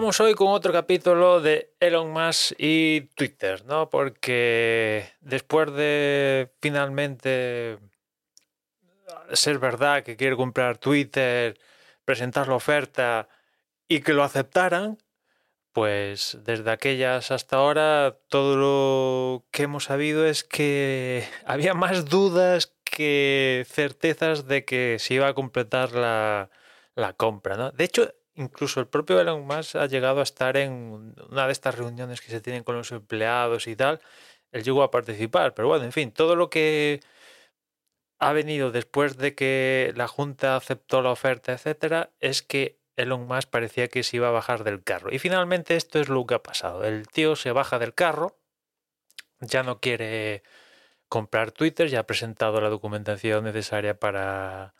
Vamos hoy con otro capítulo de Elon Musk y Twitter, ¿no? Porque después de finalmente ser verdad que quiere comprar Twitter, presentar la oferta y que lo aceptaran, pues desde aquellas hasta ahora todo lo que hemos sabido es que había más dudas que certezas de que se iba a completar la, compra, ¿no? De hecho, incluso el propio Elon Musk ha llegado a estar en una de estas reuniones que se tienen con los empleados y tal. Él llegó a participar, pero bueno, en fin, todo lo que ha venido después de que la Junta aceptó la oferta, etcétera, es que Elon Musk parecía que se iba a bajar del carro. Y finalmente esto es lo que ha pasado. El tío se baja del carro, ya no quiere comprar Twitter, ya ha presentado la documentación necesaria para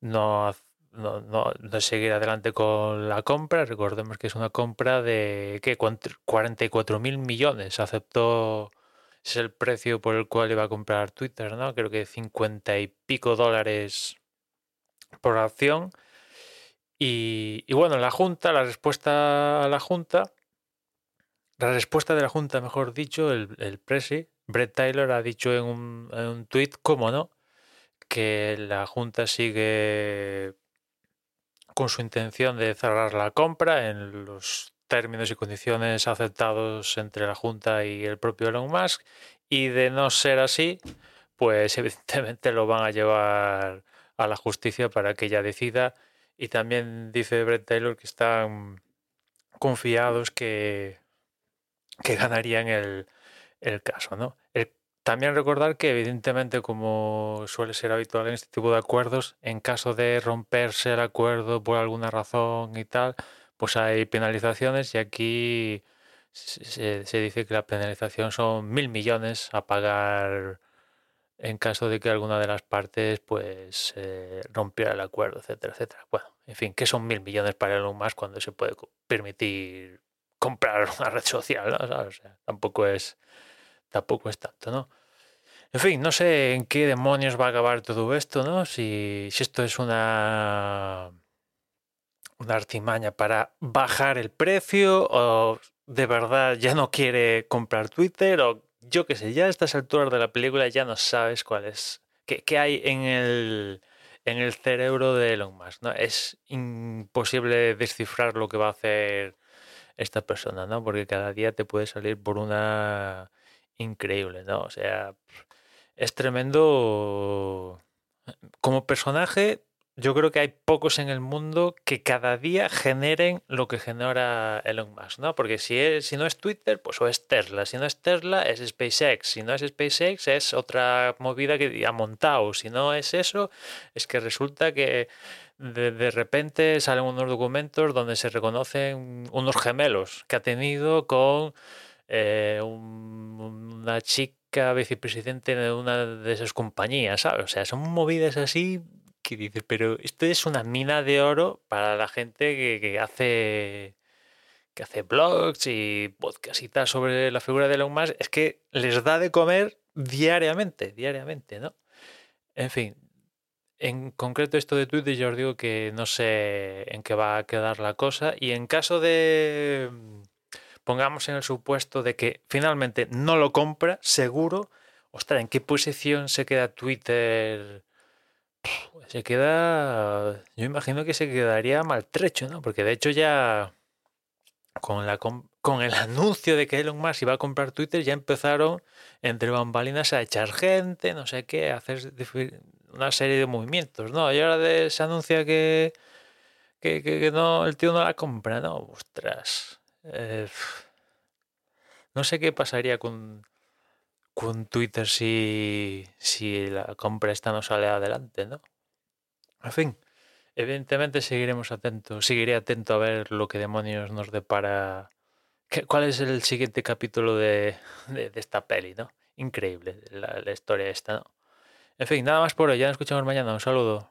no hacer no, no, seguir adelante con la compra. Recordemos que es una compra de ¿qué? 44 mil millones. Aceptó, es el precio por el cual iba a comprar Twitter, ¿no? Creo que 50 y pico dólares por acción. Y, y bueno, la Junta, la respuesta a la Junta, la respuesta de la Junta, mejor dicho, el, el Presi, Brett Taylor ha dicho en un, en un tuit, cómo no, que la Junta sigue con su intención de cerrar la compra en los términos y condiciones aceptados entre la Junta y el propio Elon Musk y de no ser así, pues evidentemente lo van a llevar a la justicia para que ella decida y también dice Brett Taylor que están confiados que, que ganarían el, el caso. ¿no? También recordar que, evidentemente, como suele ser habitual en este tipo de acuerdos, en caso de romperse el acuerdo por alguna razón y tal, pues hay penalizaciones y aquí se, dice que la penalización son mil millones a pagar en caso de que alguna de las partes pues eh, rompiera el acuerdo, etcétera, etcétera. Bueno, en fin, ¿qué son mil millones para Elon Musk cuando se puede permitir comprar una red social? ¿no? O sea, tampoco es tampoco es tanto, ¿no? En fin, no sé en qué demonios va a acabar todo esto, ¿no? Si, si esto es una, una artimaña para bajar el precio o de verdad ya no quiere comprar Twitter o yo qué sé, ya a estas alturas de la película ya no sabes cuál es, qué, qué hay en el, en el cerebro de Elon Musk, ¿no? Es imposible descifrar lo que va a hacer esta persona, ¿no? Porque cada día te puede salir por una increíble, ¿no? O sea, es tremendo. Como personaje, yo creo que hay pocos en el mundo que cada día generen lo que genera Elon Musk, ¿no? Porque si, es, si no es Twitter, pues o es Tesla. Si no es Tesla, es SpaceX. Si no es SpaceX, es otra movida que ha montado. Si no es eso, es que resulta que de, de repente salen unos documentos donde se reconocen unos gemelos que ha tenido con eh, un, una chica vicepresidente de una de esas compañías, ¿sabes? O sea, son movidas así que dices, pero esto es una mina de oro para la gente que, hace que hace blogs y tal sobre la figura de Elon Musk, es que les da de comer diariamente, diariamente, ¿no? En fin, en concreto esto de Twitter, yo os digo que no sé en qué va a quedar la cosa. Y en caso de, pongamos en el supuesto de que finalmente no lo compra, seguro, ostras, ¿en qué posición se queda Twitter? Se queda, yo imagino que se quedaría maltrecho, ¿no? Porque de hecho ya con, la, con el anuncio de que Elon Musk iba a comprar Twitter ya empezaron entre bambalinas a echar gente, no sé qué, a hacer una serie de movimientos, ¿no? Y ahora se anuncia que, que, no, el tío no la compra, ¿no? Ostras. Eh, no sé qué pasaría con, con Twitter si, si la compra esta no sale adelante, ¿no? En fin, evidentemente seguiremos atentos, seguiré atento a ver lo que demonios nos depara. ¿Cuál es el siguiente capítulo de, de, esta peli, no? Increíble la, la historia esta, ¿no? En fin, nada más por hoy. Ya nos escuchamos mañana. Un saludo.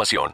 información.